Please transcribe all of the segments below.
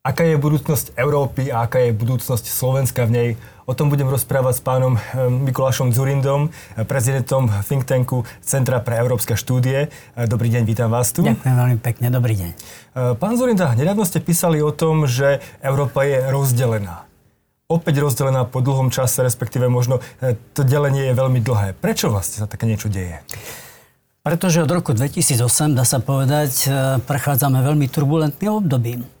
Aká je budúcnosť Európy a aká je budúcnosť Slovenska v nej? O tom budem rozprávať s pánom eh, Mikulášom Zurindom, prezidentom think tanku Centra pre európske štúdie. Eh, dobrý deň, vítam vás tu. Ďakujem veľmi pekne, dobrý deň. Pán Zurinda, nedávno ste písali o tom, že Európa je rozdelená. Opäť rozdelená po dlhom čase, respektíve možno to delenie je veľmi dlhé. Prečo vlastne sa také niečo deje? Pretože od roku 2008, dá sa povedať, prechádzame veľmi turbulentným obdobím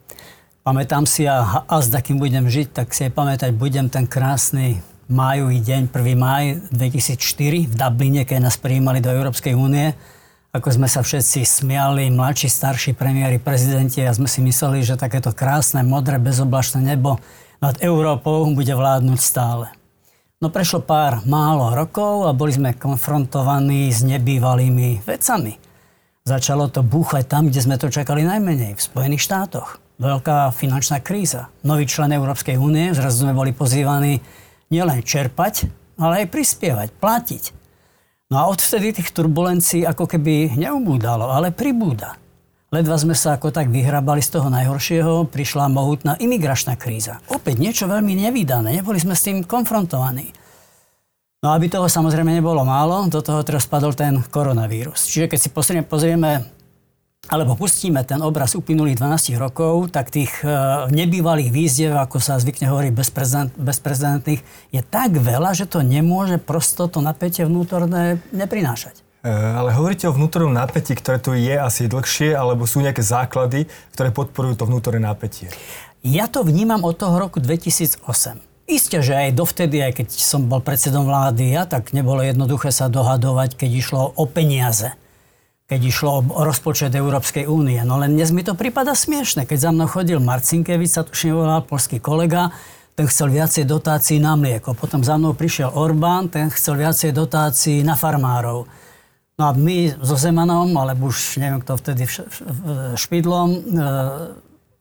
Pamätám si a, a s takým budem žiť, tak si aj pamätať budem ten krásny májový deň, 1. máj 2004 v Dubline, keď nás prijímali do Európskej únie. Ako sme sa všetci smiali, mladší, starší premiéry, prezidenti a sme si mysleli, že takéto krásne, modré, bezoblačné nebo nad Európou bude vládnuť stále. No prešlo pár málo rokov a boli sme konfrontovaní s nebývalými vecami. Začalo to búchať tam, kde sme to čakali najmenej, v Spojených štátoch veľká finančná kríza. Nový člen Európskej únie, zrazu sme boli pozývaní nielen čerpať, ale aj prispievať, platiť. No a odvtedy tých turbulencií ako keby neubúdalo, ale pribúda. Ledva sme sa ako tak vyhrabali z toho najhoršieho, prišla mohutná imigračná kríza. Opäť niečo veľmi nevydané, neboli sme s tým konfrontovaní. No aby toho samozrejme nebolo málo, do toho teraz spadol ten koronavírus. Čiže keď si pozrieme, pozrieme alebo pustíme ten obraz uplynulých 12 rokov, tak tých e, nebývalých výzdev, ako sa zvykne hovoriť bezprezident, bezprezidentných, je tak veľa, že to nemôže prosto to napätie vnútorné neprinášať. E, ale hovoríte o vnútornom napätí, ktoré tu je asi dlhšie, alebo sú nejaké základy, ktoré podporujú to vnútorné napätie? Ja to vnímam od toho roku 2008. Isté, že aj dovtedy, aj keď som bol predsedom vlády, ja, tak nebolo jednoduché sa dohadovať, keď išlo o peniaze keď išlo o rozpočet Európskej únie. No len dnes mi to prípada smiešne. Keď za mnou chodil Marcinkevič, sa tuším volal polský kolega, ten chcel viacej dotácií na mlieko. Potom za mnou prišiel Orbán, ten chcel viacej dotácií na farmárov. No a my so Zemanom, alebo už neviem kto vtedy Špidlom, e,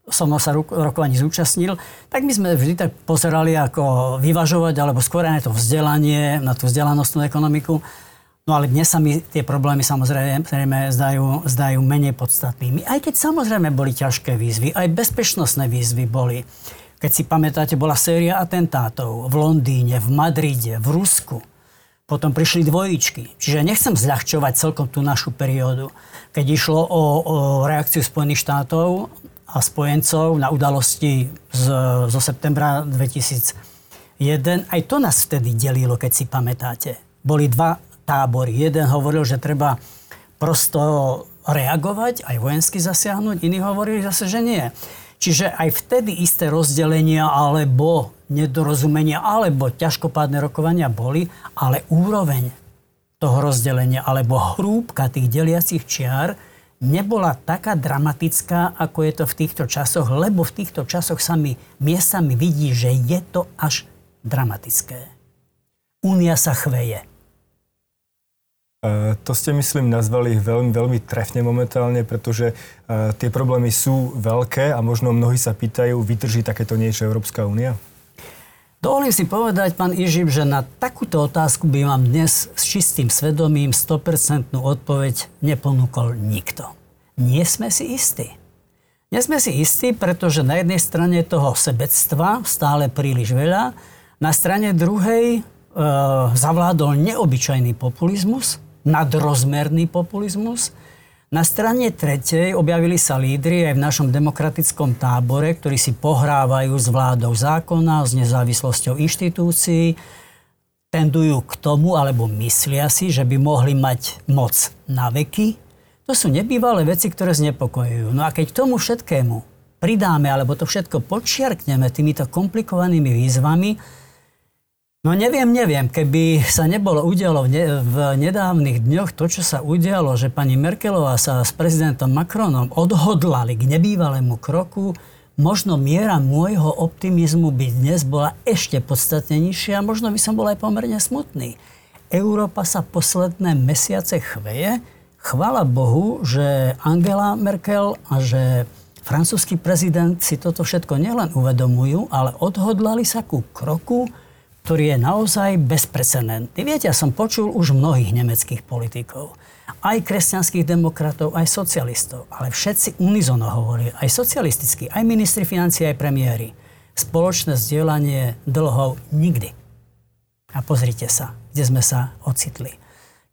som sa rokovaní zúčastnil, tak my sme vždy tak pozerali, ako vyvažovať, alebo skôr na to vzdelanie, na tú vzdelanostnú ekonomiku. No ale dnes sa mi tie problémy samozrejme zdajú, zdajú menej podstatnými. Aj keď samozrejme boli ťažké výzvy, aj bezpečnostné výzvy boli. Keď si pamätáte, bola séria atentátov v Londýne, v Madride, v Rusku. Potom prišli dvojičky. Čiže nechcem zľahčovať celkom tú našu periódu. Keď išlo o, o reakciu Spojených štátov a spojencov na udalosti z, zo septembra 2001, aj to nás vtedy delilo, keď si pamätáte. Boli dva tábory. Jeden hovoril, že treba prosto reagovať, aj vojensky zasiahnuť, iní hovorili zase, že nie. Čiže aj vtedy isté rozdelenia alebo nedorozumenia alebo ťažkopádne rokovania boli, ale úroveň toho rozdelenia alebo hrúbka tých deliacich čiar nebola taká dramatická, ako je to v týchto časoch, lebo v týchto časoch sa mi miestami vidí, že je to až dramatické. Únia sa chveje. Uh, to ste, myslím, nazvali veľmi, veľmi trefne momentálne, pretože uh, tie problémy sú veľké a možno mnohí sa pýtajú, vydrží takéto niečo Európska únia? Dovolím si povedať, pán Ižib, že na takúto otázku by vám dnes s čistým svedomím 100% odpoveď neponúkol nikto. Nie sme si istí. Nie sme si istí, pretože na jednej strane toho sebectva stále príliš veľa, na strane druhej e, zavládol neobyčajný populizmus, nadrozmerný populizmus. Na strane tretej objavili sa lídry aj v našom demokratickom tábore, ktorí si pohrávajú s vládou zákona, s nezávislosťou inštitúcií, tendujú k tomu, alebo myslia si, že by mohli mať moc na veky. To sú nebývalé veci, ktoré znepokojujú. No a keď tomu všetkému pridáme, alebo to všetko podčiarkneme týmito komplikovanými výzvami, No neviem, neviem. Keby sa nebolo udialo v, ne, v nedávnych dňoch to, čo sa udialo, že pani Merkelová sa s prezidentom Macronom odhodlali k nebývalému kroku, možno miera môjho optimizmu by dnes bola ešte podstatne nižšia a možno by som bol aj pomerne smutný. Európa sa posledné mesiace chveje. Chvala Bohu, že Angela Merkel a že francúzsky prezident si toto všetko nielen uvedomujú, ale odhodlali sa ku kroku, ktorý je naozaj bezprecedentný. Viete, ja som počul už mnohých nemeckých politikov. aj kresťanských demokratov, aj socialistov. Ale všetci unizono hovorili, aj socialistickí, aj ministri financí, aj premiéry. Spoločné zdieľanie dlhov nikdy. A pozrite sa, kde sme sa ocitli.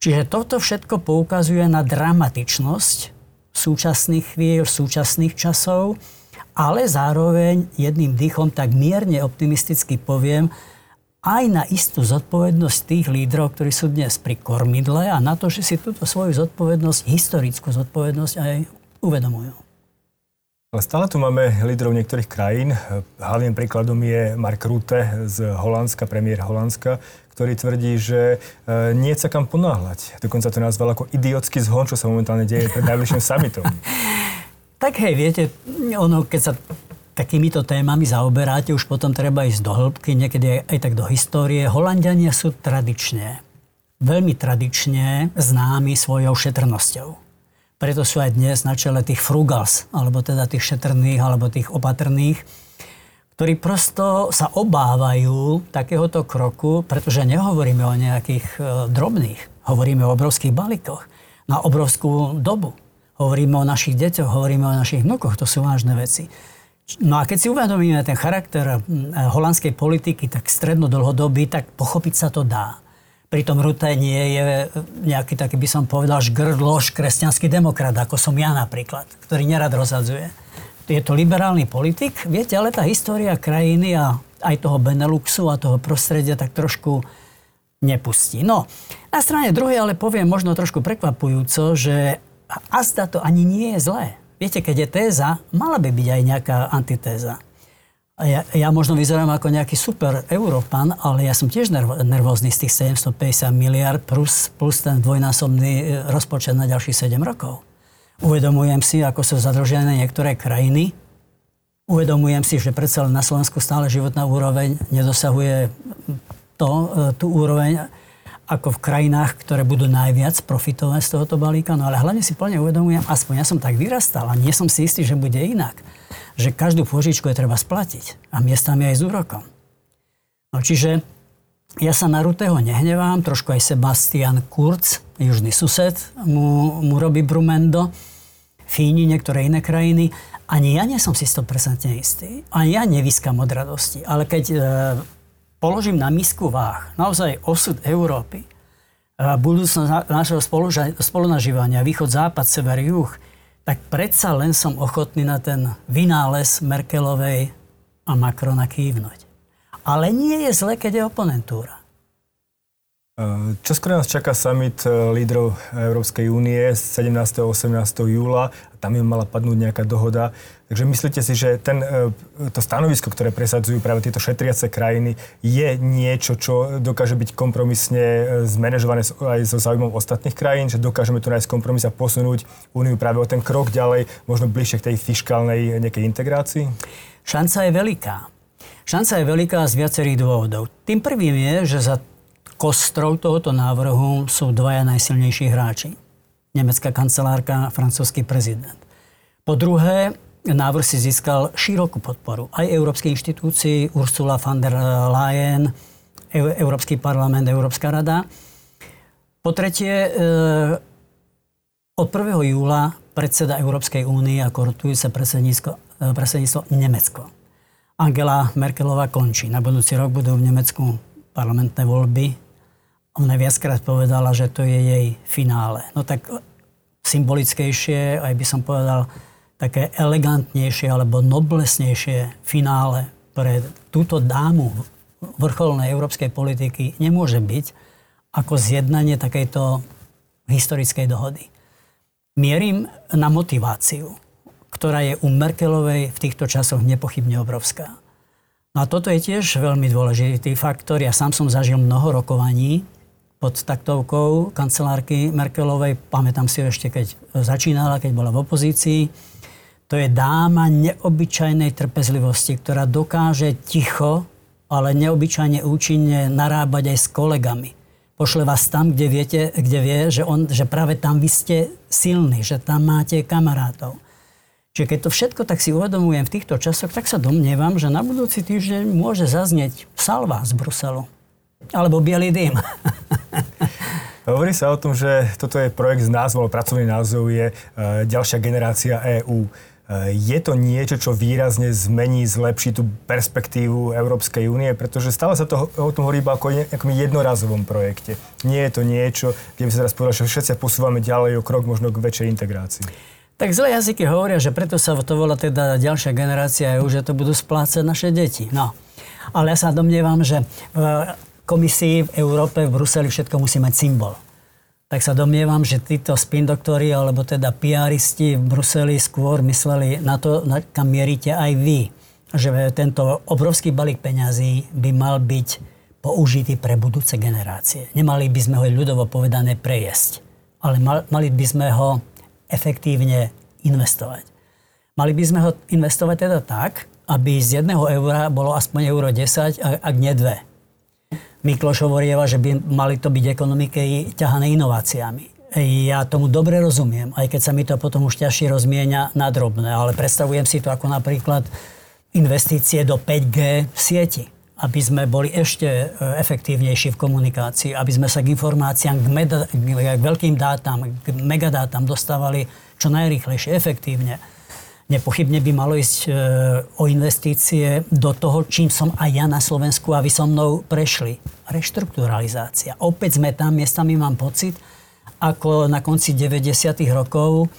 Čiže toto všetko poukazuje na dramatičnosť súčasných chvíľ, súčasných časov, ale zároveň jedným dýchom tak mierne optimisticky poviem, aj na istú zodpovednosť tých lídrov, ktorí sú dnes pri kormidle a na to, že si túto svoju zodpovednosť, historickú zodpovednosť aj uvedomujú. Ale stále tu máme lídrov niektorých krajín. Hlavným príkladom je Mark Rutte z Holandska, premiér Holandska, ktorý tvrdí, že e, nie sa kam ponáhľať. Dokonca to nazval ako idiotský zhon, čo sa momentálne deje pred najbližším summitom. tak hej, viete, ono, keď sa takýmito témami zaoberáte, už potom treba ísť do hĺbky, niekedy aj tak do histórie. Holandiania sú tradične, veľmi tradične známi svojou šetrnosťou. Preto sú aj dnes na čele tých frugals, alebo teda tých šetrných, alebo tých opatrných, ktorí prosto sa obávajú takéhoto kroku, pretože nehovoríme o nejakých e, drobných, hovoríme o obrovských balíkoch na obrovskú dobu. Hovoríme o našich deťoch, hovoríme o našich vnukoch, to sú vážne veci. No a keď si uvedomíme ten charakter holandskej politiky, tak stredno dlhodobý, tak pochopiť sa to dá. Pritom Rutte nie je nejaký taký, by som povedal, žgrdlož kresťanský demokrat, ako som ja napríklad, ktorý nerad rozhadzuje. Je to liberálny politik, viete, ale tá história krajiny a aj toho Beneluxu a toho prostredia tak trošku nepustí. No, na strane druhej ale poviem možno trošku prekvapujúco, že azda to ani nie je zlé. Viete, keď je téza, mala by byť aj nejaká antitéza. Ja, ja možno vyzerám ako nejaký super Európan, ale ja som tiež nerv, nervózny z tých 750 miliard plus, plus ten dvojnásobný e, rozpočet na ďalších 7 rokov. Uvedomujem si, ako sú zadlžené niektoré krajiny. Uvedomujem si, že predsa na Slovensku stále životná úroveň nedosahuje to, e, tú úroveň, ako v krajinách, ktoré budú najviac profitovať z tohoto balíka. No ale hlavne si plne uvedomujem, aspoň ja som tak vyrastal a nie som si istý, že bude inak, že každú požičku je treba splatiť a miestami aj s úrokom. No čiže ja sa na Rutého nehnevám, trošku aj Sebastian Kurz, južný sused, mu, mu robí Brumendo, Fíni, niektoré iné krajiny. Ani ja nie som si 100% istý. Ani ja nevyskam od radosti. Ale keď e, položím na misku váh naozaj osud Európy, budúcnosť našeho spolunažívania, východ, západ, sever, juh, tak predsa len som ochotný na ten vynález Merkelovej a Macrona kývnuť. Ale nie je zle, keď je oponentúra. Čo skoro nás čaká summit e, lídrov Európskej únie z 17. a 18. júla. Tam im mala padnúť nejaká dohoda. Takže myslíte si, že ten, e, to stanovisko, ktoré presadzujú práve tieto šetriace krajiny, je niečo, čo dokáže byť kompromisne e, zmanéžované aj so záujmom ostatných krajín, že dokážeme tu nájsť kompromis a posunúť úniu práve o ten krok ďalej, možno bližšie k tej fiskálnej nejakej integrácii? Šanca je veľká. Šanca je veľká z viacerých dôvodov. Tým prvým je, že za kostrou tohoto návrhu sú dvaja najsilnejší hráči. Nemecká kancelárka, francúzsky prezident. Po druhé, návrh si získal širokú podporu. Aj Európskej inštitúcii, Ursula von der Leyen, Európsky parlament, Európska rada. Po tretie, eh, od 1. júla predseda Európskej únie ako rotujúce predsedníctvo, eh, predsedníctvo Nemecko. Angela Merkelová končí. Na budúci rok budú v Nemecku parlamentné voľby ona viackrát povedala, že to je jej finále. No tak symbolickejšie, aj by som povedal, také elegantnejšie alebo noblesnejšie finále pre túto dámu vrcholnej európskej politiky nemôže byť ako zjednanie takejto historickej dohody. Mierim na motiváciu, ktorá je u Merkelovej v týchto časoch nepochybne obrovská. No a toto je tiež veľmi dôležitý faktor. Ja sám som zažil mnoho rokovaní pod taktovkou kancelárky Merkelovej. Pamätám si ho ešte, keď začínala, keď bola v opozícii. To je dáma neobyčajnej trpezlivosti, ktorá dokáže ticho, ale neobyčajne účinne narábať aj s kolegami. Pošle vás tam, kde, viete, kde vie, že, on, že práve tam vy ste silní, že tam máte kamarátov. Čiže keď to všetko tak si uvedomujem v týchto časoch, tak sa domnievam, že na budúci týždeň môže zaznieť salva z Bruselu. Alebo bielý dým. Hovorí sa o tom, že toto je projekt s názvom, pracovný názov je Ďalšia generácia EÚ. Je to niečo, čo výrazne zmení, zlepší tú perspektívu Európskej únie, pretože stále sa to o tom hovorí iba ako nejakom jednorazovom projekte. Nie je to niečo, kde by sa teraz povedal, že všetci posúvame ďalej o krok možno k väčšej integrácii. Tak zlé jazyky hovoria, že preto sa to volá teda ďalšia generácia EU, že to budú splácať naše deti. No. Ale ja sa domnievam, že v komisii v Európe, v Bruseli všetko musí mať symbol tak sa domnievam, že títo spin doktori alebo teda PRisti v Bruseli skôr mysleli na to, kam mierite aj vy. Že tento obrovský balík peňazí by mal byť použitý pre budúce generácie. Nemali by sme ho ľudovo povedané prejesť, ale mali by sme ho efektívne investovať. Mali by sme ho investovať teda tak, aby z jedného eura bolo aspoň euro 10, ak nie dve. Mikloš hovorieva, že by mali to byť ekonomike ťahané inováciami. Ja tomu dobre rozumiem, aj keď sa mi to potom už ťažšie rozmienia na drobné, ale predstavujem si to ako napríklad investície do 5G sieti, aby sme boli ešte e, efektívnejší v komunikácii, aby sme sa k informáciám, k, meda, k veľkým dátam, k megadátam dostávali čo najrýchlejšie, efektívne Nepochybne by malo ísť e, o investície do toho, čím som aj ja na Slovensku a vy so mnou prešli. Reštrukturalizácia. Opäť sme tam, miestami mám pocit, ako na konci 90. rokov,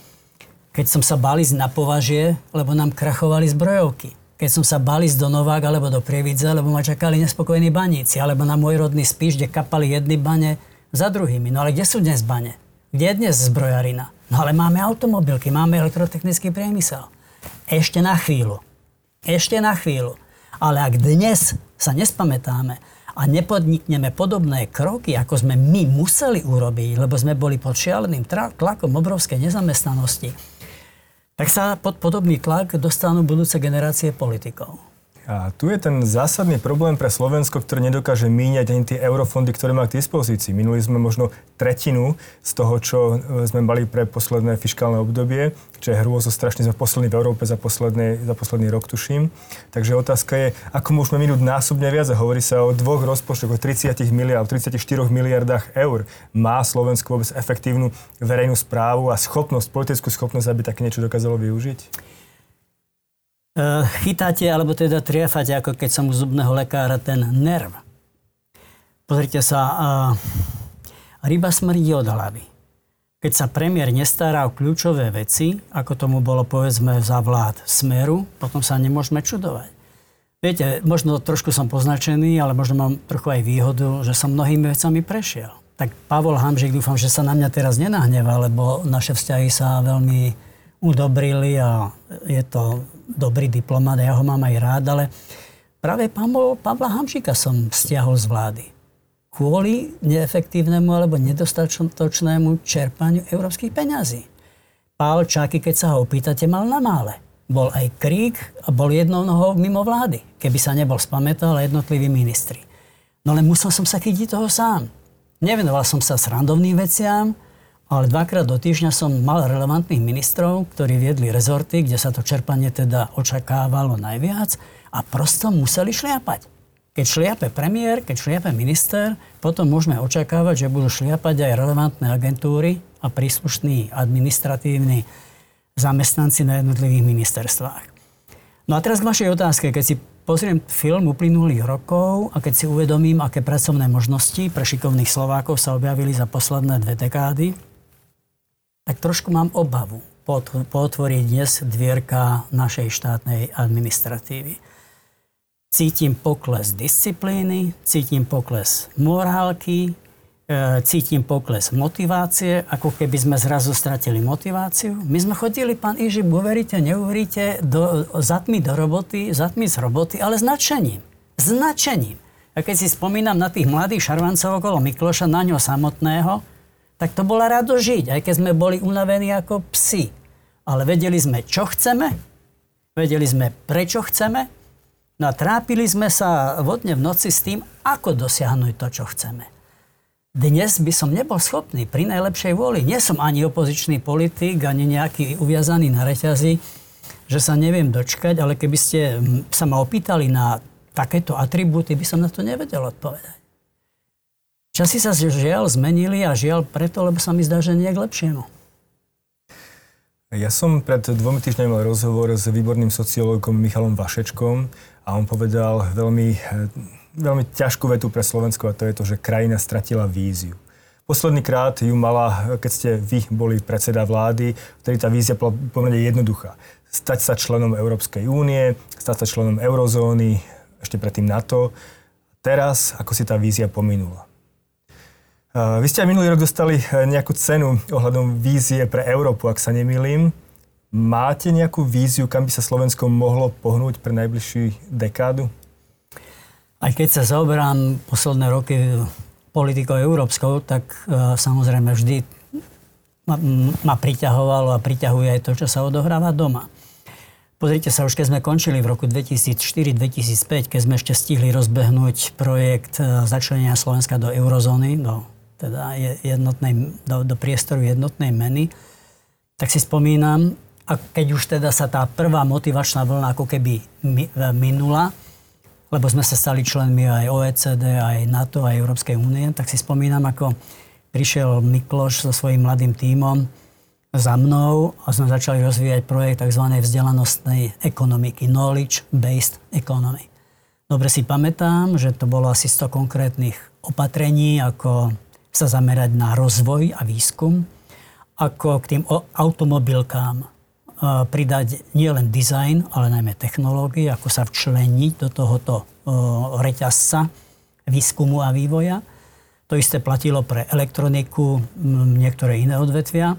keď som sa bál ísť na považie, lebo nám krachovali zbrojovky. Keď som sa bál ísť do Novák alebo do Prievidze, lebo ma čakali nespokojní baníci, alebo na môj rodný spíš, kde kapali jedny bane za druhými. No ale kde sú dnes bane? Kde je dnes zbrojarina? No ale máme automobilky, máme elektrotechnický priemysel ešte na chvíľu. Ešte na chvíľu. Ale ak dnes sa nespamätáme a nepodnikneme podobné kroky, ako sme my museli urobiť, lebo sme boli pod šialeným tlakom obrovskej nezamestnanosti, tak sa pod podobný tlak dostanú budúce generácie politikov. A tu je ten zásadný problém pre Slovensko, ktoré nedokáže míňať ani tie eurofondy, ktoré má k dispozícii. Minuli sme možno tretinu z toho, čo e, sme mali pre posledné fiskálne obdobie, čo je hrôzo strašne sme poslední v Európe za, posledný, za posledný rok, tuším. Takže otázka je, ako môžeme minúť násobne viac. A hovorí sa o dvoch rozpočtoch, o 30 miliard, 34 miliardách eur. Má Slovensko vôbec efektívnu verejnú správu a schopnosť, politickú schopnosť, aby také niečo dokázalo využiť? Eh, chytáte, alebo teda triafate, ako keď som u zubného lekára, ten nerv. Pozrite sa, uh, ryba smrdí od hlavy. Keď sa premiér nestará o kľúčové veci, ako tomu bolo povedzme za vlád Smeru, potom sa nemôžeme čudovať. Viete, možno trošku som poznačený, ale možno mám trochu aj výhodu, že som mnohými vecami prešiel. Tak Pavol Hamžik, dúfam, že sa na mňa teraz nenahneva, lebo naše vzťahy sa veľmi udobrili a je to dobrý diplomat, ja ho mám aj rád, ale práve Pavla Hamšika som stiahol z vlády. Kvôli neefektívnemu alebo nedostatočnému čerpaniu európskych peňazí. Pál Čáky, keď sa ho opýtate, mal na mále. Bol aj krík a bol jednou nohou mimo vlády, keby sa nebol spamätal jednotliví ministri. No len musel som sa chytiť toho sám. Nevenoval som sa srandovným veciam, ale dvakrát do týždňa som mal relevantných ministrov, ktorí viedli rezorty, kde sa to čerpanie teda očakávalo najviac a prosto museli šliapať. Keď šliape premiér, keď šliape minister, potom môžeme očakávať, že budú šliapať aj relevantné agentúry a príslušní administratívni zamestnanci na jednotlivých ministerstvách. No a teraz k vašej otázke. Keď si pozriem film uplynulých rokov a keď si uvedomím, aké pracovné možnosti pre šikovných Slovákov sa objavili za posledné dve dekády, tak trošku mám obavu potvoriť dnes dvierka našej štátnej administratívy. Cítim pokles disciplíny, cítim pokles morálky, e, cítim pokles motivácie, ako keby sme zrazu stratili motiváciu. My sme chodili, pán Ižib, uveríte, neuveríte, do, zatmi do roboty, zatmi z roboty, ale. S nadšením. A keď si spomínam na tých mladých šarvancov okolo Mikloša, na ňo samotného, tak to bola rado žiť, aj keď sme boli unavení ako psi. Ale vedeli sme, čo chceme, vedeli sme, prečo chceme, no a trápili sme sa vodne v noci s tým, ako dosiahnuť to, čo chceme. Dnes by som nebol schopný pri najlepšej vôli. Nie som ani opozičný politik, ani nejaký uviazaný na reťazi, že sa neviem dočkať, ale keby ste sa ma opýtali na takéto atribúty, by som na to nevedel odpovedať. Časy sa žiaľ zmenili a žiaľ preto, lebo sa mi zdá, že nie k lepšiemu. Ja som pred dvomi týždňami mal rozhovor s výborným sociológom Michalom Vašečkom a on povedal veľmi, veľmi ťažkú vetu pre Slovensko a to je to, že krajina stratila víziu. Posledný krát ju mala, keď ste vy boli predseda vlády, vtedy tá vízia bola pomerne jednoduchá. Stať sa členom Európskej únie, stať sa členom eurozóny, ešte predtým NATO. Teraz, ako si tá vízia pominula? Vy ste aj minulý rok dostali eh, nejakú cenu ohľadom vízie pre Európu, ak sa nemýlim. Máte nejakú víziu, kam by sa Slovensko mohlo pohnúť pre najbližšiu dekádu? Aj keď sa zaoberám posledné roky politikou európskou, tak uh, samozrejme vždy ma, priťahovalo a priťahuje aj to, čo sa odohráva doma. Pozrite sa, už keď sme končili v roku 2004-2005, keď sme ešte stihli rozbehnúť projekt eh, začlenia Slovenska do eurozóny, do teda jednotnej, do, do priestoru jednotnej meny, tak si spomínam, a keď už teda sa tá prvá motivačná vlna ako keby minula, lebo sme sa stali členmi aj OECD, aj NATO, aj Európskej únie, tak si spomínam, ako prišiel Mikloš so svojím mladým tímom za mnou a sme začali rozvíjať projekt tzv. vzdelanostnej ekonomiky, knowledge-based economy. Dobre si pamätám, že to bolo asi 100 konkrétnych opatrení, ako sa zamerať na rozvoj a výskum, ako k tým automobilkám pridať nielen dizajn, ale najmä technológie, ako sa včleniť do tohoto reťazca výskumu a vývoja. To isté platilo pre elektroniku, niektoré iné odvetvia.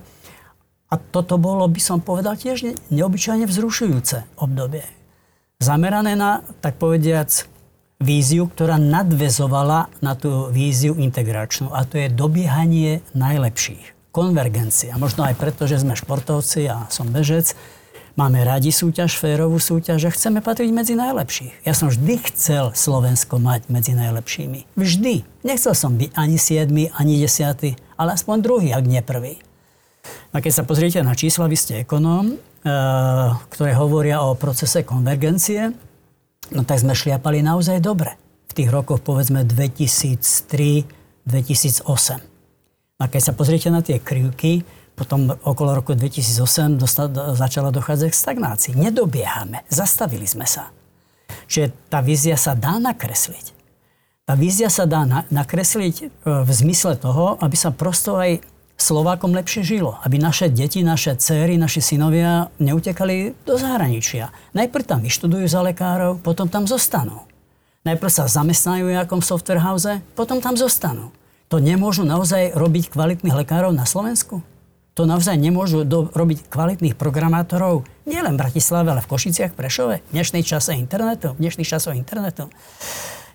A toto bolo, by som povedal, tiež neobyčajne vzrušujúce obdobie. Zamerané na, tak povediac, víziu, ktorá nadvezovala na tú víziu integračnú. A to je dobiehanie najlepších. Konvergencia. Možno aj preto, že sme športovci a som bežec. Máme radi súťaž, férovú súťaž a chceme patriť medzi najlepších. Ja som vždy chcel Slovensko mať medzi najlepšími. Vždy. Nechcel som byť ani 7, ani 10, ale aspoň druhý, ak nie prvý. A keď sa pozriete na čísla, vy ste ekonóm, e, ktoré hovoria o procese konvergencie, no tak sme šliapali naozaj dobre. V tých rokoch povedzme 2003-2008. A keď sa pozriete na tie krivky, potom okolo roku 2008 dosta, začala dochádzať k stagnácii. Nedobiehame, zastavili sme sa. Čiže tá vízia sa dá nakresliť. Tá vízia sa dá na, nakresliť e, v zmysle toho, aby sa prosto aj Slovákom lepšie žilo. Aby naše deti, naše céry, naši synovia neutekali do zahraničia. Najprv tam vyštudujú za lekárov, potom tam zostanú. Najprv sa zamestnajú v nejakom software house, potom tam zostanú. To nemôžu naozaj robiť kvalitných lekárov na Slovensku? To naozaj nemôžu do, robiť kvalitných programátorov nielen v Bratislave, ale v Košiciach, Prešove, v dnešnej čase internetu, v dnešných časoch internetu.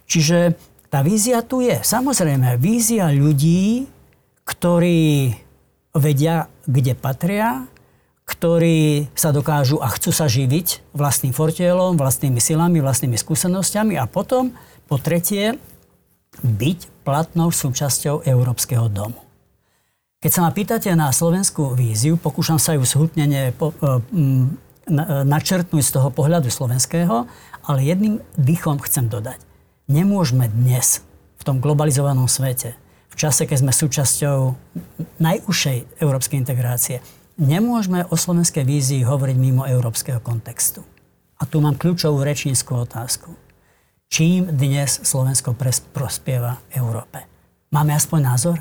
Čiže tá vízia tu je. Samozrejme, vízia ľudí, ktorí vedia, kde patria, ktorí sa dokážu a chcú sa živiť vlastným fortielom, vlastnými silami, vlastnými skúsenosťami a potom, po tretie, byť platnou súčasťou Európskeho domu. Keď sa ma pýtate na slovenskú víziu, pokúšam sa ju zhutnene po, e, načrtnúť z toho pohľadu slovenského, ale jedným dýchom chcem dodať. Nemôžeme dnes v tom globalizovanom svete v čase, keď sme súčasťou najúžšej európskej integrácie, nemôžeme o slovenskej vízii hovoriť mimo európskeho kontextu. A tu mám kľúčovú rečníckú otázku. Čím dnes Slovensko prospieva Európe? Máme aspoň názor?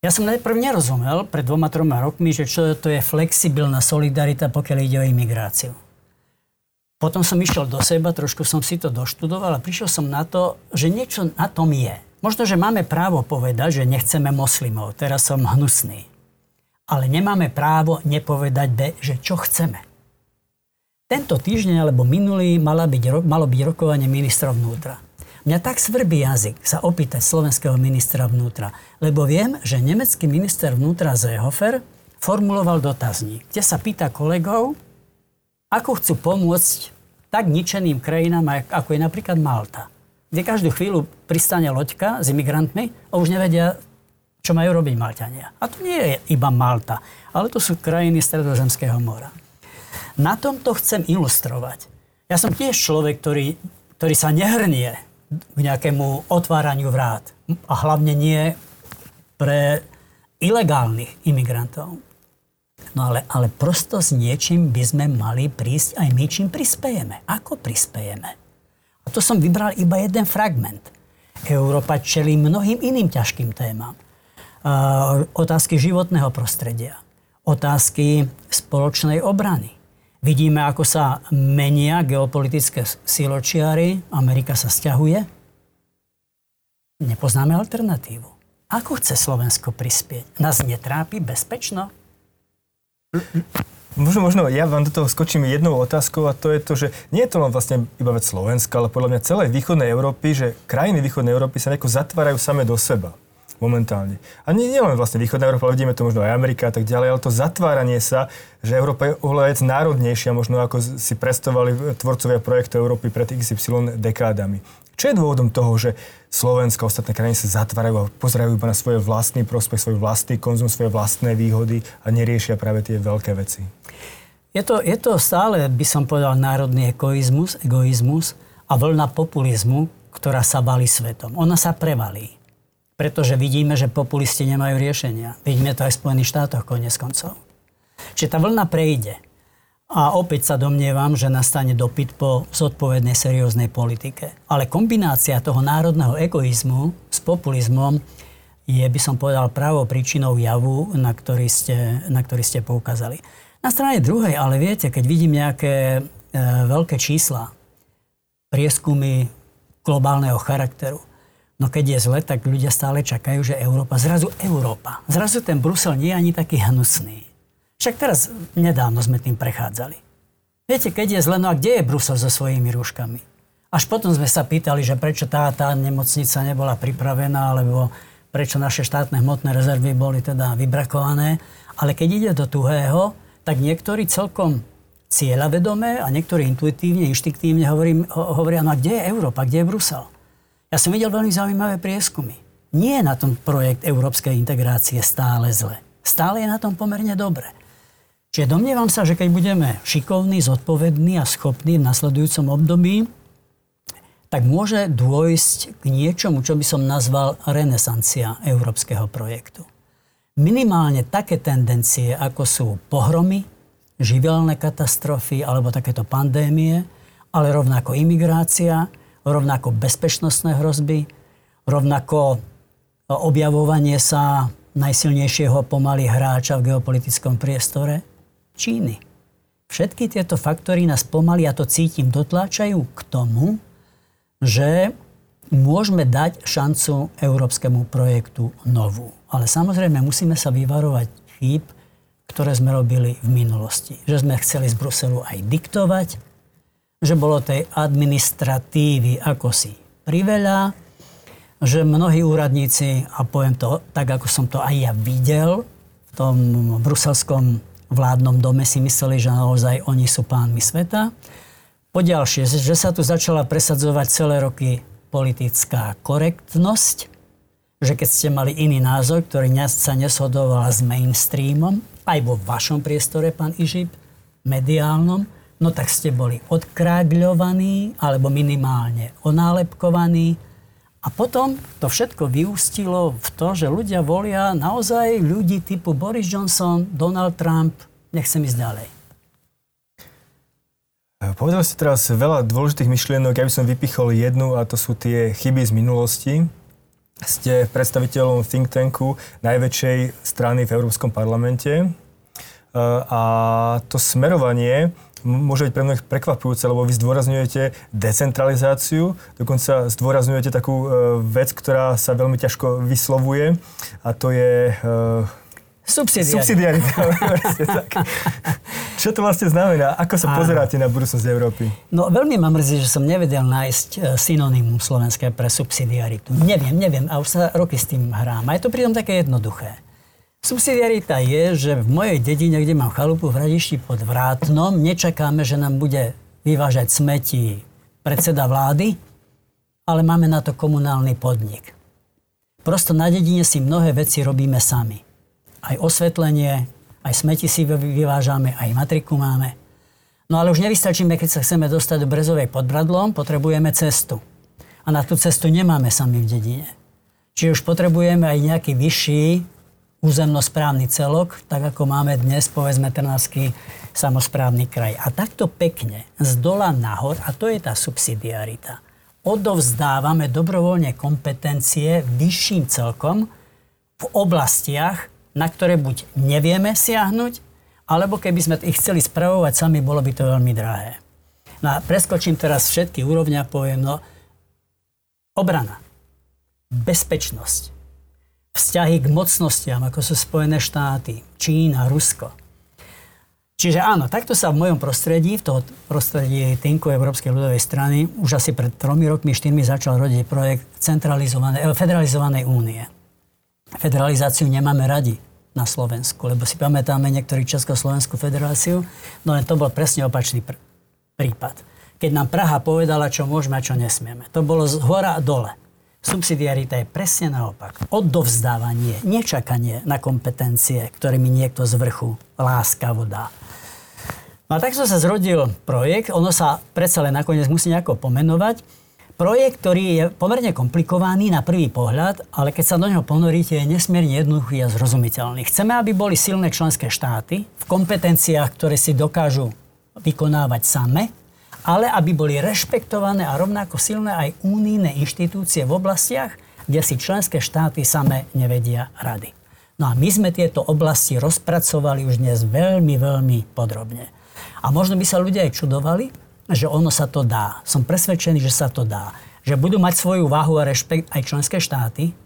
Ja som najprv nerozumel pred dvoma, troma rokmi, že čo to je flexibilná solidarita, pokiaľ ide o imigráciu. Potom som išiel do seba, trošku som si to doštudoval a prišiel som na to, že niečo na tom je. Možno, že máme právo povedať, že nechceme moslimov. Teraz som hnusný. Ale nemáme právo nepovedať B, že čo chceme. Tento týždeň alebo minulý malo byť, malo byť rokovanie ministra vnútra. Mňa tak svrbí jazyk sa opýtať slovenského ministra vnútra, lebo viem, že nemecký minister vnútra Seehofer formuloval dotazník, kde sa pýta kolegov, ako chcú pomôcť tak ničeným krajinám, ako je napríklad Malta kde každú chvíľu pristane loďka s imigrantmi a už nevedia, čo majú robiť Malťania. A to nie je iba Malta, ale to sú krajiny Stredozemského mora. Na tom to chcem ilustrovať. Ja som tiež človek, ktorý, ktorý sa nehrnie k nejakému otváraniu vrát. A hlavne nie pre ilegálnych imigrantov. No ale, ale prosto s niečím by sme mali prísť aj my, čím prispejeme. Ako prispejeme? A to som vybral iba jeden fragment. Európa čelí mnohým iným ťažkým témam. Uh, otázky životného prostredia, otázky spoločnej obrany. Vidíme, ako sa menia geopolitické siločiary, Amerika sa stiahuje. Nepoznáme alternatívu. Ako chce Slovensko prispieť? Nás netrápi bezpečno? Možno, možno ja vám do toho skočím jednou otázkou a to je to, že nie je to len vlastne iba vec Slovenska, ale podľa mňa celej východnej Európy, že krajiny východnej Európy sa nejako zatvárajú same do seba momentálne. A nie, nie len vlastne východná Európa, ale vidíme to možno aj Amerika a tak ďalej, ale to zatváranie sa, že Európa je oveľa národnejšia, možno ako si predstavovali tvorcovia projektu Európy pred XY dekádami. Čo je dôvodom toho, že Slovensko a ostatné krajiny sa zatvárajú a pozerajú iba na svoj vlastný prospech, svoj vlastný konzum, svoje vlastné výhody a neriešia práve tie veľké veci? Je to, je to stále, by som povedal, národný egoizmus, egoizmus a vlna populizmu, ktorá sa valí svetom. Ona sa prevalí. Pretože vidíme, že populisti nemajú riešenia. Vidíme to aj v Spojených štátoch konec koncov. Čiže tá vlna prejde. A opäť sa domnievam, že nastane dopyt po zodpovednej, serióznej politike. Ale kombinácia toho národného egoizmu s populizmom je, by som povedal, pravou príčinou javu, na ktorý ste, na ktorý ste poukázali. Na strane druhej, ale viete, keď vidím nejaké e, veľké čísla, prieskumy globálneho charakteru, no keď je zle, tak ľudia stále čakajú, že Európa, zrazu Európa, zrazu ten Brusel nie je ani taký hnusný. Však teraz nedávno sme tým prechádzali. Viete, keď je zle, no a kde je Brusel so svojimi rúškami? Až potom sme sa pýtali, že prečo tá, tá nemocnica nebola pripravená, alebo prečo naše štátne hmotné rezervy boli teda vybrakované. Ale keď ide do tuhého, tak niektorí celkom cieľavedomé a niektorí intuitívne, inštiktívne hovorím, hovoria, no a kde je Európa, kde je Brusel? Ja som videl veľmi zaujímavé prieskumy. Nie je na tom projekt európskej integrácie stále zle. Stále je na tom pomerne dobre. Čiže domnievam sa, že keď budeme šikovní, zodpovední a schopní v nasledujúcom období, tak môže dôjsť k niečomu, čo by som nazval renesancia európskeho projektu. Minimálne také tendencie, ako sú pohromy, živelné katastrofy alebo takéto pandémie, ale rovnako imigrácia, rovnako bezpečnostné hrozby, rovnako objavovanie sa najsilnejšieho pomaly hráča v geopolitickom priestore, Číny. Všetky tieto faktory nás pomaly, a to cítim, dotláčajú k tomu, že môžeme dať šancu európskemu projektu novú. Ale samozrejme musíme sa vyvarovať chýb, ktoré sme robili v minulosti. Že sme chceli z Bruselu aj diktovať, že bolo tej administratívy ako si priveľa, že mnohí úradníci, a poviem to tak, ako som to aj ja videl, v tom bruselskom vládnom dome si mysleli, že naozaj oni sú pánmi sveta. Poďalšie, že sa tu začala presadzovať celé roky politická korektnosť, že keď ste mali iný názor, ktorý sa neshodoval s mainstreamom, aj vo vašom priestore, pán Ižip, mediálnom, no tak ste boli odkrágľovaní alebo minimálne onálepkovaní, a potom to všetko vyústilo v to, že ľudia volia naozaj ľudí typu Boris Johnson, Donald Trump, nechcem ísť ďalej. Povedali ste teraz veľa dôležitých myšlienok, ja by som vypichol jednu a to sú tie chyby z minulosti. Ste predstaviteľom think tanku najväčšej strany v Európskom parlamente a to smerovanie môže byť pre mnohých prekvapujúce, lebo vy zdôrazňujete decentralizáciu, dokonca zdôrazňujete takú e, vec, ktorá sa veľmi ťažko vyslovuje a to je... Subsidiarita. Subsidiarita. Čo to vlastne znamená? Ako sa pozeráte na budúcnosť Európy? No veľmi ma mrzí, že som nevedel nájsť e, synonymum slovenské pre subsidiaritu. Neviem, neviem a už sa roky s tým hrám. A je to pritom také jednoduché. Subsidiarita je, že v mojej dedine, kde mám chalupu v Hradišti pod Vrátnom, nečakáme, že nám bude vyvážať smeti predseda vlády, ale máme na to komunálny podnik. Prosto na dedine si mnohé veci robíme sami. Aj osvetlenie, aj smeti si vyvážame, aj matriku máme. No ale už nevystačíme, keď sa chceme dostať do Brezovej pod Bradlom, potrebujeme cestu. A na tú cestu nemáme sami v dedine. Čiže už potrebujeme aj nejaký vyšší územnosprávny celok, tak ako máme dnes, povedzme, Trnavský samozprávny kraj. A takto pekne, z dola nahor, a to je tá subsidiarita, odovzdávame dobrovoľne kompetencie vyšším celkom v oblastiach, na ktoré buď nevieme siahnuť, alebo keby sme ich chceli spravovať sami, bolo by to veľmi drahé. No a preskočím teraz všetky úrovňa a poviem, no obrana bezpečnosť, vzťahy k mocnostiam, ako sú Spojené štáty, Čína, Rusko. Čiže áno, takto sa v mojom prostredí, v toho prostredí Tinku Európskej ľudovej strany, už asi pred tromi rokmi, štyrmi začal rodiť projekt centralizovanej, eh, federalizovanej únie. Federalizáciu nemáme radi na Slovensku, lebo si pamätáme niektorý Československú federáciu, no len to bol presne opačný pr- prípad. Keď nám Praha povedala, čo môžeme a čo nesmieme. To bolo z hora a dole. Subsidiarita je presne naopak. Odovzdávanie, nečakanie na kompetencie, ktoré mi niekto z vrchu láskavo dá. No a takto sa zrodil projekt, ono sa predsa len nakoniec musí nejako pomenovať. Projekt, ktorý je pomerne komplikovaný na prvý pohľad, ale keď sa do neho ponoríte, je nesmierne jednoduchý a zrozumiteľný. Chceme, aby boli silné členské štáty v kompetenciách, ktoré si dokážu vykonávať same, ale aby boli rešpektované a rovnako silné aj únijné inštitúcie v oblastiach, kde si členské štáty same nevedia rady. No a my sme tieto oblasti rozpracovali už dnes veľmi, veľmi podrobne. A možno by sa ľudia aj čudovali, že ono sa to dá. Som presvedčený, že sa to dá. Že budú mať svoju váhu a rešpekt aj členské štáty,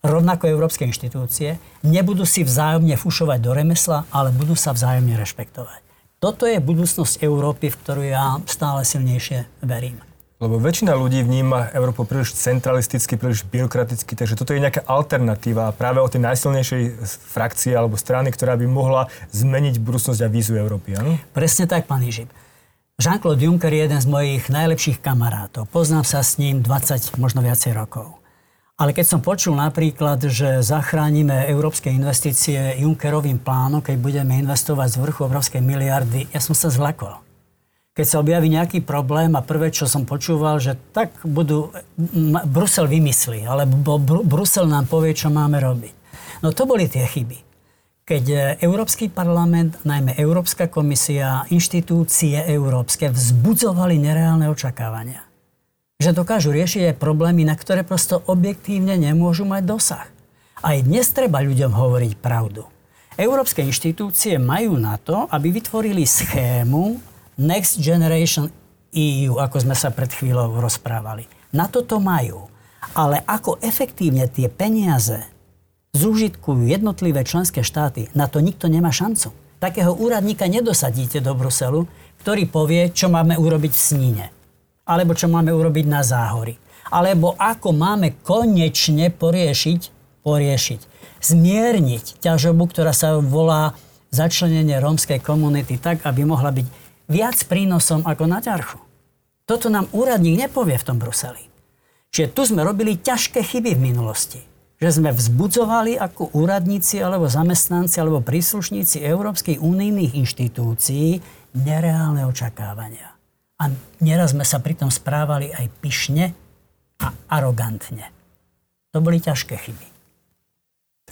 rovnako európske inštitúcie, nebudú si vzájomne fušovať do remesla, ale budú sa vzájomne rešpektovať. Toto je budúcnosť Európy, v ktorú ja stále silnejšie verím. Lebo väčšina ľudí vníma Európu príliš centralisticky, príliš byrokraticky, takže toto je nejaká alternatíva práve o tej najsilnejšej frakcie alebo strany, ktorá by mohla zmeniť budúcnosť a vízu Európy. Ano? Presne tak, pán Ižip. Jean-Claude Juncker je jeden z mojich najlepších kamarátov. Poznám sa s ním 20, možno viacej rokov. Ale keď som počul napríklad, že zachránime európske investície Junckerovým plánom, keď budeme investovať z vrchu obrovské miliardy, ja som sa zlakol. Keď sa objaví nejaký problém a prvé, čo som počúval, že tak budú, Brusel vymyslí, alebo Brusel nám povie, čo máme robiť. No to boli tie chyby. Keď e, Európsky parlament, najmä Európska komisia, inštitúcie európske vzbudzovali nereálne očakávania že dokážu riešiť aj problémy, na ktoré prosto objektívne nemôžu mať dosah. Aj dnes treba ľuďom hovoriť pravdu. Európske inštitúcie majú na to, aby vytvorili schému Next Generation EU, ako sme sa pred chvíľou rozprávali. Na toto majú. Ale ako efektívne tie peniaze zúžitkujú jednotlivé členské štáty, na to nikto nemá šancu. Takého úradníka nedosadíte do Bruselu, ktorý povie, čo máme urobiť v Sníne alebo čo máme urobiť na záhory. Alebo ako máme konečne poriešiť, poriešiť, zmierniť ťažobu, ktorá sa volá začlenenie rómskej komunity tak, aby mohla byť viac prínosom ako na ťarchu. Toto nám úradník nepovie v tom Bruseli. Čiže tu sme robili ťažké chyby v minulosti. Že sme vzbudzovali ako úradníci alebo zamestnanci alebo príslušníci Európskych unijných inštitúcií nereálne očakávania. A neraz sme sa pritom správali aj pyšne a arogantne. To boli ťažké chyby.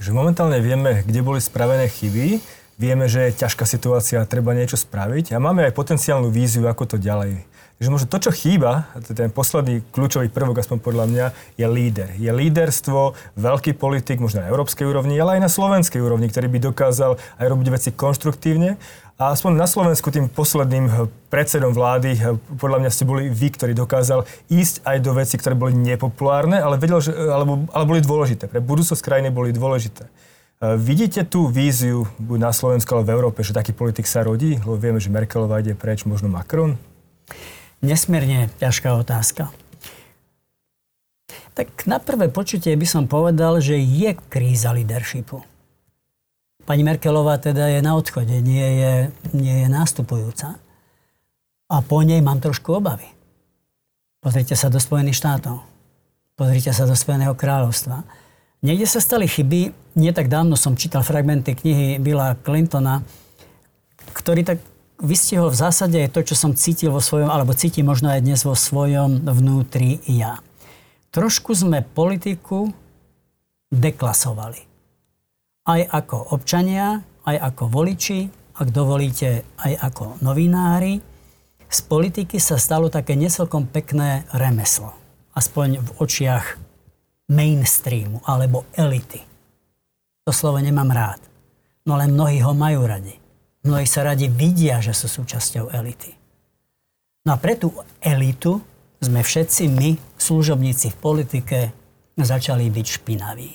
Takže momentálne vieme, kde boli spravené chyby, vieme, že je ťažká situácia a treba niečo spraviť a máme aj potenciálnu víziu, ako to ďalej. Takže možno to, čo chýba, ten posledný kľúčový prvok, aspoň podľa mňa, je líder. Je líderstvo, veľký politik, možno na európskej úrovni, ale aj na slovenskej úrovni, ktorý by dokázal aj robiť veci konštruktívne a aspoň na Slovensku tým posledným eh, predsedom vlády, eh, podľa mňa ste boli vy, ktorý dokázal ísť aj do veci, ktoré boli nepopulárne, ale, vedel, že, eh, alebo, ale boli dôležité. Pre budúcnosť krajiny boli dôležité. Vidíte tú víziu buď na Slovensku, ale v Európe, že taký politik sa rodí? Lebo vieme, že Merkelová ide preč, možno Macron? Nesmierne ťažká otázka. Tak na prvé počutie by som povedal, že je kríza leadershipu. Pani Merkelová teda je na odchode, nie je, nie je nástupujúca. A po nej mám trošku obavy. Pozrite sa do Spojených štátov. Pozrite sa do Spojeného kráľovstva. Niekde sa stali chyby. Nie tak dávno som čítal fragmenty knihy Billa Clintona, ktorý tak vystihol v zásade to, čo som cítil vo svojom, alebo cítim možno aj dnes vo svojom vnútri ja. trošku sme politiku deklasovali. Aj ako občania, aj ako voliči, ak dovolíte, aj ako novinári. Z politiky sa stalo také necelkom pekné remeslo. Aspoň v očiach mainstreamu alebo elity. To slovo nemám rád. No len mnohí ho majú radi. Mnohí sa radi vidia, že sú súčasťou elity. No a pre tú elitu sme všetci my, služobníci v politike, začali byť špinaví.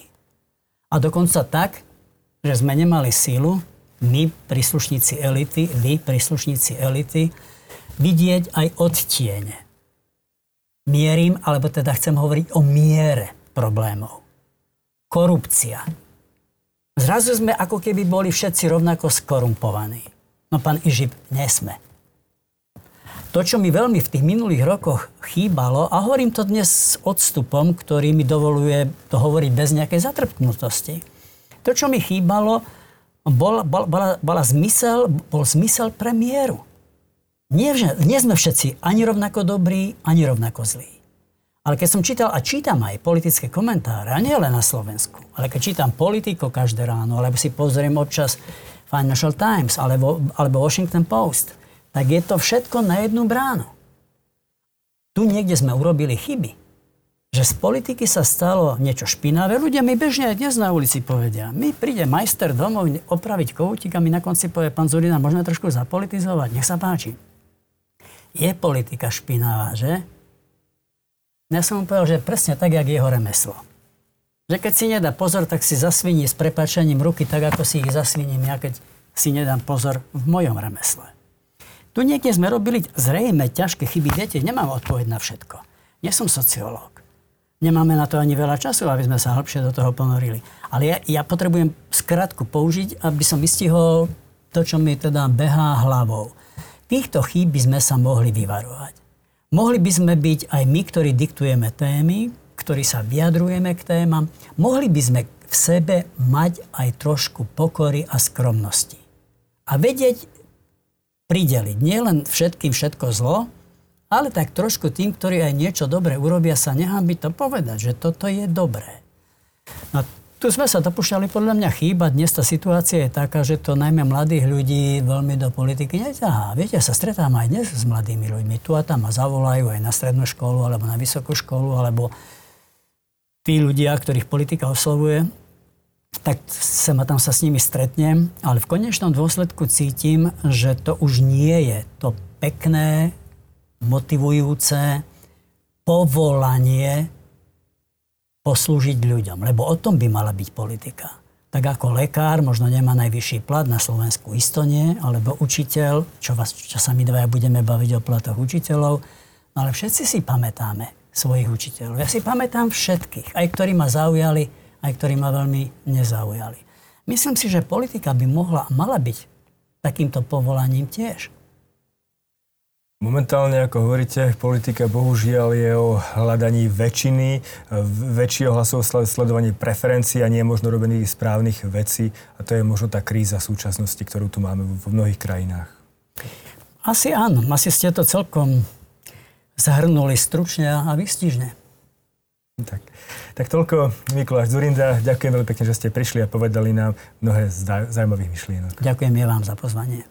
A dokonca tak, že sme nemali sílu, my, príslušníci elity, vy, príslušníci elity, vidieť aj odtiene. Mierim, alebo teda chcem hovoriť o miere problémov. Korupcia. Zrazu sme ako keby boli všetci rovnako skorumpovaní. No pán Ižip, nesme. To, čo mi veľmi v tých minulých rokoch chýbalo, a hovorím to dnes s odstupom, ktorý mi dovoluje to hovoriť bez nejakej zatrpknutosti. To, čo mi chýbalo, bol, bol, bola, bola zmysel, bol zmysel pre. Nie, nie sme všetci ani rovnako dobrí, ani rovnako zlí. Ale keď som čítal a čítam aj politické komentáre, a nie len na Slovensku, ale keď čítam politiko každé ráno, alebo si pozriem občas Financial Times alebo, alebo Washington Post, tak je to všetko na jednu bránu. Tu niekde sme urobili chyby. Že z politiky sa stalo niečo špinavé. Ľudia mi bežne aj dnes na ulici povedia. My príde majster domov opraviť koutík a mi na konci povie, pán Zurina, môžeme trošku zapolitizovať? Nech sa páči. Je politika špinavá, že? Ja som mu povedal, že presne tak, jak jeho remeslo. Že keď si nedá pozor, tak si zasviní s prepačením ruky, tak ako si ich zasviním ja, keď si nedám pozor v mojom remesle. Tu niekde sme robili zrejme ťažké chyby. Viete, nemám odpoveď na všetko. Nie som sociológ. Nemáme na to ani veľa času, aby sme sa hĺbšie do toho ponorili. Ale ja, ja potrebujem skratku použiť, aby som vystihol to, čo mi teda behá hlavou. Týchto chýb by sme sa mohli vyvarovať. Mohli by sme byť aj my, ktorí diktujeme témy, ktorí sa vyjadrujeme k témam. Mohli by sme v sebe mať aj trošku pokory a skromnosti. A vedieť prideliť. Nie len všetkým všetko zlo, ale tak trošku tým, ktorí aj niečo dobre urobia, sa by to povedať, že toto je dobré. No, tu sme sa dopúšťali podľa mňa chýba. Dnes tá situácia je taká, že to najmä mladých ľudí veľmi do politiky neťahá. Viete, ja sa stretám aj dnes s mladými ľuďmi. Tu a tam ma zavolajú aj na strednú školu, alebo na vysokú školu, alebo tí ľudia, ktorých politika oslovuje, tak sem a tam sa s nimi stretnem, ale v konečnom dôsledku cítim, že to už nie je to pekné, motivujúce povolanie poslúžiť ľuďom. Lebo o tom by mala byť politika. Tak ako lekár možno nemá najvyšší plat, na Slovensku isto nie, alebo učiteľ, čo, vás, čo sa my dvaja budeme baviť o platoch učiteľov, no ale všetci si pamätáme svojich učiteľov. Ja si pamätám všetkých, aj ktorí ma zaujali, aj ktorí ma veľmi nezaujali. Myslím si, že politika by mohla a mala byť takýmto povolaním tiež. Momentálne, ako hovoríte, politika bohužiaľ je o hľadaní väčšiny, väčšieho hlasov sledovaní preferencií a nie je možno robení správnych vecí. A to je možno tá kríza súčasnosti, ktorú tu máme v mnohých krajinách. Asi áno. Asi ste to celkom zahrnuli stručne a vystižne. Tak. tak toľko Mikuláš Zurinda. Ďakujem veľmi pekne, že ste prišli a povedali nám mnohé zaujímavých myšlienok. Ďakujem ja vám za pozvanie.